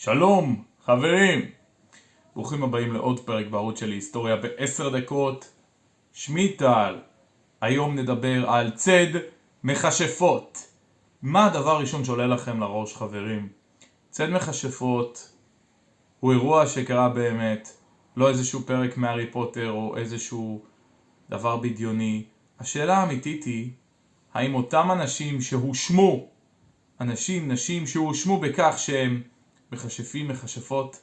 שלום, חברים! ברוכים הבאים לעוד פרק בערוץ שלי, היסטוריה בעשר דקות. שמי טל. היום נדבר על צד מכשפות. מה הדבר הראשון שעולה לכם לראש, חברים? צד מכשפות הוא אירוע שקרה באמת, לא איזשהו פרק מהארי פוטר או איזשהו דבר בדיוני. השאלה האמיתית היא, האם אותם אנשים שהושמו, אנשים, נשים שהושמו בכך שהם מכשפים, מכשפות,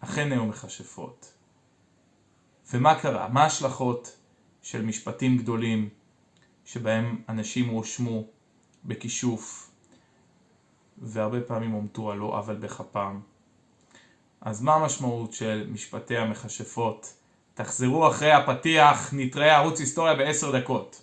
אכן היו מכשפות. ומה קרה? מה ההשלכות של משפטים גדולים שבהם אנשים הואשמו בכישוף והרבה פעמים הומתו על לא עוול בכפם? אז מה המשמעות של משפטי המכשפות? תחזרו אחרי הפתיח, נתראה ערוץ היסטוריה בעשר דקות.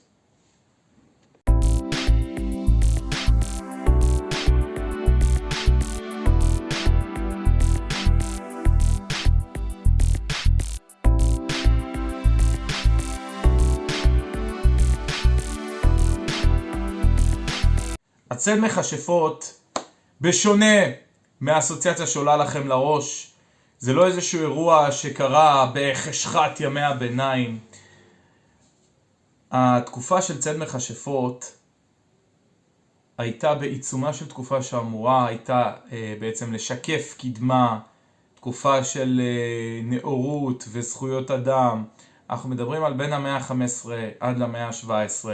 הצל מכשפות, בשונה מהאסוציאציה שעולה לכם לראש, זה לא איזשהו אירוע שקרה בחשכת ימי הביניים. התקופה של צל מכשפות הייתה בעיצומה של תקופה שאמורה הייתה אה, בעצם לשקף קדמה, תקופה של אה, נאורות וזכויות אדם. אנחנו מדברים על בין המאה ה-15 עד למאה ה-17,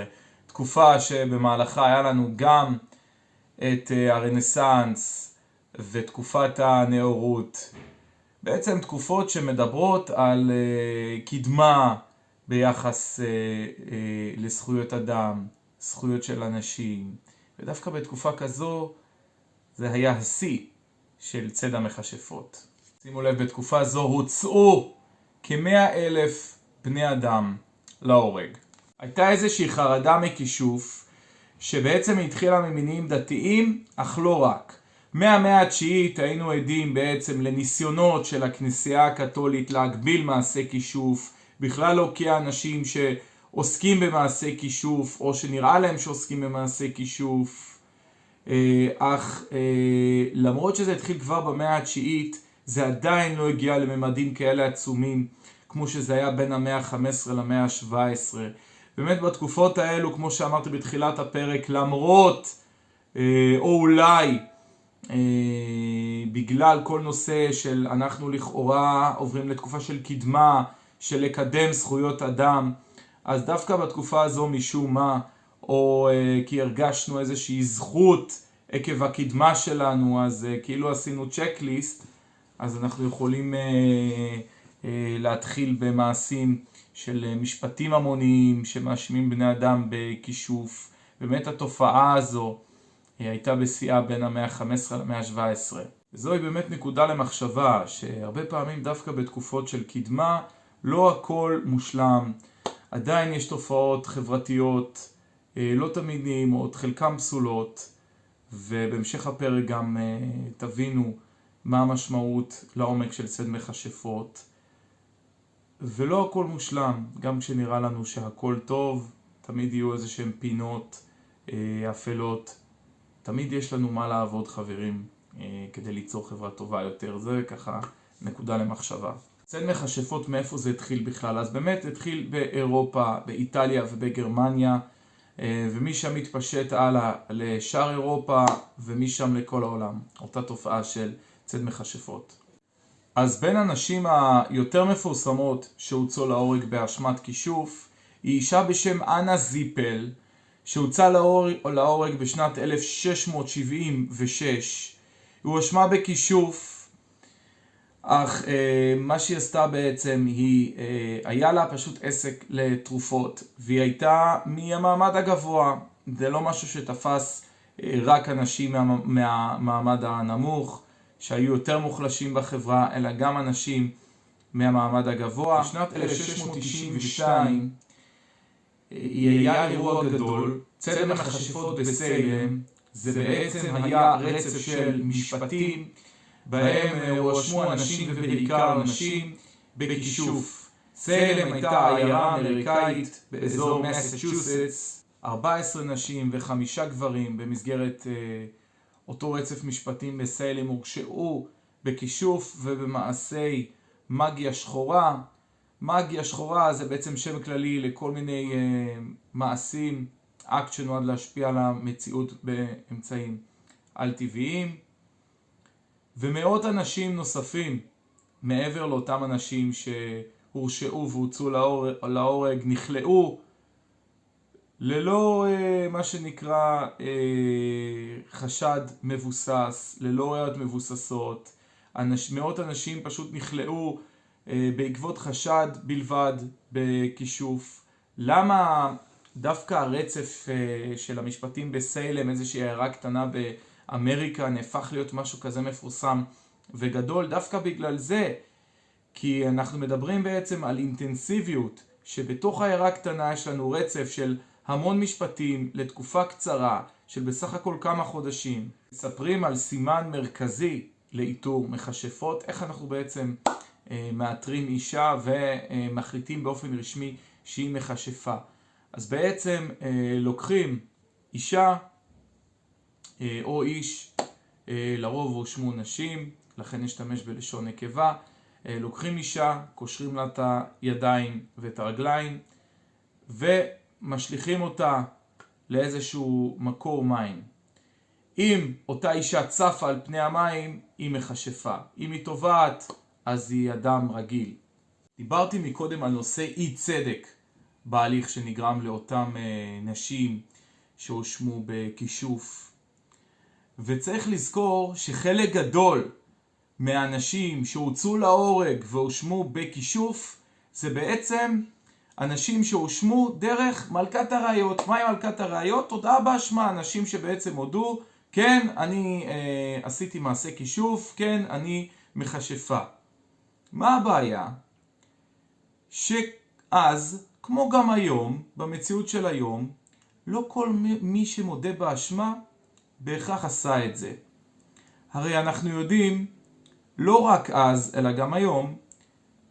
תקופה שבמהלכה היה לנו גם את אה, הרנסאנס ותקופת הנאורות. בעצם תקופות שמדברות על אה, קדמה ביחס אה, לזכויות אדם, זכויות של אנשים. ודווקא בתקופה כזו זה היה השיא של צד המכשפות. שימו לב, בתקופה זו הוצאו כמאה אלף בני אדם להורג. הייתה איזושהי חרדה מכישוף שבעצם התחילה ממינים דתיים, אך לא רק. מהמאה התשיעית היינו עדים בעצם לניסיונות של הכנסייה הקתולית להגביל מעשה כישוף, בכלל להוקיע אנשים שעוסקים במעשה כישוף, או שנראה להם שעוסקים במעשה כישוף. אה, אך אה, למרות שזה התחיל כבר במאה התשיעית, זה עדיין לא הגיע לממדים כאלה עצומים, כמו שזה היה בין המאה ה-15 למאה ה-17. באמת בתקופות האלו, כמו שאמרתי בתחילת הפרק, למרות אה, או אולי אה, בגלל כל נושא של אנחנו לכאורה עוברים לתקופה של קדמה, של לקדם זכויות אדם, אז דווקא בתקופה הזו משום מה, או אה, כי הרגשנו איזושהי זכות עקב הקדמה שלנו, אז כאילו עשינו צ'קליסט, אז אנחנו יכולים להתחיל במעשים של אה, משפטים המוניים שמאשימים בני אדם בכישוף. באמת התופעה הזו אה, הייתה בשיאה בין המאה ה-15 למאה ה-17. וזוהי באמת נקודה למחשבה, שהרבה פעמים דווקא בתקופות של קדמה לא הכל מושלם. עדיין יש תופעות חברתיות אה, לא תמיד נעימות, חלקן פסולות, ובהמשך הפרק גם תבינו מה המשמעות לעומק של צד מכשפות. ולא הכל מושלם, גם כשנראה לנו שהכל טוב, תמיד יהיו איזה שהן פינות אה, אפלות, תמיד יש לנו מה לעבוד חברים אה, כדי ליצור חברה טובה יותר, זה ככה נקודה למחשבה. צד מכשפות מאיפה זה התחיל בכלל, אז באמת התחיל באירופה, באיטליה ובגרמניה אה, ומשם התפשט הלאה לשאר אירופה ומשם לכל העולם, אותה תופעה של צד מכשפות. אז בין הנשים היותר מפורסמות שהוצאו להורג באשמת כישוף היא אישה בשם אנה זיפל שהוצאה להורג בשנת 1676 היא הואשמה בכישוף אך אה, מה שהיא עשתה בעצם היא אה, היה לה פשוט עסק לתרופות והיא הייתה מהמעמד הגבוה. זה לא משהו שתפס אה, רק אנשים מה, מהמעמד הנמוך שהיו יותר מוחלשים בחברה, אלא גם אנשים מהמעמד הגבוה. בשנת 1692 היה אירוע גדול, צלם המכשפות בסיילם, זה בעצם היה רצף של משפטים בהם הואשמו אנשים ובעיקר נשים בכישוף. סיילם הייתה עיירה אמריקאית באזור מסצ'וסטס, 14 נשים וחמישה גברים במסגרת uh, אותו רצף משפטים בסיילם הורשעו בכישוף ובמעשי מגיה שחורה. מגיה שחורה זה בעצם שם כללי לכל מיני uh, מעשים, אקט שנועד להשפיע על המציאות באמצעים על טבעיים. ומאות אנשים נוספים, מעבר לאותם אנשים שהורשעו והוצאו להורג, להורג נכלאו ללא uh, מה שנקרא uh, חשד מבוסס, ללא ראיות מבוססות. אנש, מאות אנשים פשוט נכלאו uh, בעקבות חשד בלבד בכישוף. למה דווקא הרצף uh, של המשפטים בסיילם, איזושהי הערה קטנה באמריקה, נהפך להיות משהו כזה מפורסם וגדול? דווקא בגלל זה, כי אנחנו מדברים בעצם על אינטנסיביות, שבתוך העיירה קטנה יש לנו רצף של המון משפטים לתקופה קצרה של בסך הכל כמה חודשים. מספרים על סימן מרכזי לאיתור מכשפות, איך אנחנו בעצם אה, מאתרים אישה ומחליטים באופן רשמי שהיא מכשפה. אז בעצם אה, לוקחים אישה אה, או איש, אה, לרוב הושמו נשים, לכן נשתמש בלשון נקבה, אה, לוקחים אישה, קושרים לה את הידיים ואת הרגליים, ו... משליכים אותה לאיזשהו מקור מים. אם אותה אישה צפה על פני המים, היא מכשפה. אם היא טובעת, אז היא אדם רגיל. דיברתי מקודם על נושא אי צדק בהליך שנגרם לאותם אה, נשים שהושמו בכישוף. וצריך לזכור שחלק גדול מהאנשים שהוצאו להורג והושמו בכישוף זה בעצם אנשים שהושמו דרך מלכת הראיות. מהי מלכת הראיות? הודעה באשמה, אנשים שבעצם הודו, כן, אני אה, עשיתי מעשה כישוף, כן, אני מכשפה. מה הבעיה? שאז, כמו גם היום, במציאות של היום, לא כל מי שמודה באשמה בהכרח עשה את זה. הרי אנחנו יודעים, לא רק אז, אלא גם היום,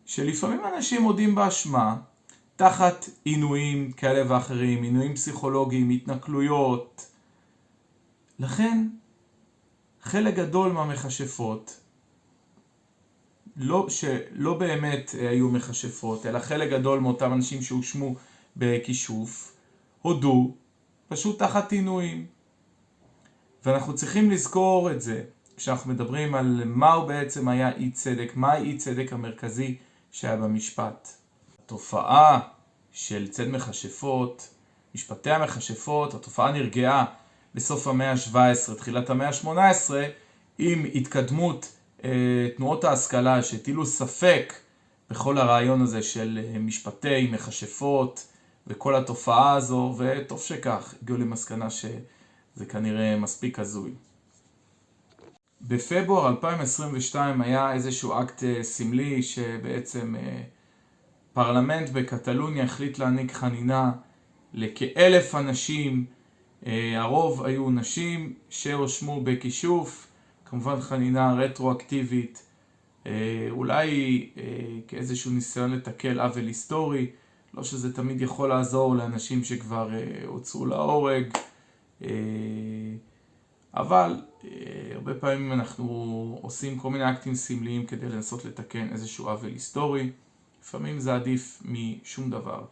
שלפעמים אנשים מודים באשמה, תחת עינויים כאלה ואחרים, עינויים פסיכולוגיים, התנכלויות. לכן, חלק גדול מהמכשפות, לא, שלא באמת היו מכשפות, אלא חלק גדול מאותם אנשים שהושמו בכישוף, הודו פשוט תחת עינויים. ואנחנו צריכים לזכור את זה כשאנחנו מדברים על מהו בעצם היה אי צדק, מה האי צדק המרכזי שהיה במשפט. התופעה של ציד מכשפות, משפטי המכשפות, התופעה נרגעה בסוף המאה ה-17, תחילת המאה ה-18, עם התקדמות אה, תנועות ההשכלה שהטילו ספק בכל הרעיון הזה של אה, משפטי מכשפות וכל התופעה הזו, וטוב שכך, הגיעו למסקנה שזה כנראה מספיק הזוי. בפברואר 2022 היה איזשהו אקט אה, סמלי שבעצם אה, פרלמנט בקטלוניה החליט להעניק חנינה לכאלף אנשים, אה, הרוב היו נשים שהואשמו בכישוף, כמובן חנינה רטרואקטיבית, אה, אולי אה, כאיזשהו ניסיון לתקל עוול היסטורי, לא שזה תמיד יכול לעזור לאנשים שכבר הוצאו להורג, אבל הרבה פעמים אנחנו עושים כל מיני אקטים סמליים כדי לנסות לתקן איזשהו עוול היסטורי. לפעמים זה עדיף משום דבר.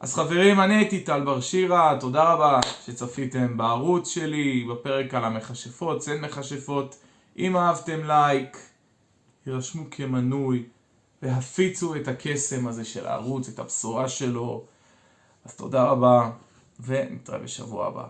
אז חברים, אני הייתי טל בר שירה, תודה רבה שצפיתם בערוץ שלי, בפרק על המכשפות, צן מכשפות. אם אהבתם לייק, יירשמו כמנוי והפיצו את הקסם הזה של הערוץ, את הבשורה שלו. אז תודה רבה, ונתראה בשבוע הבא.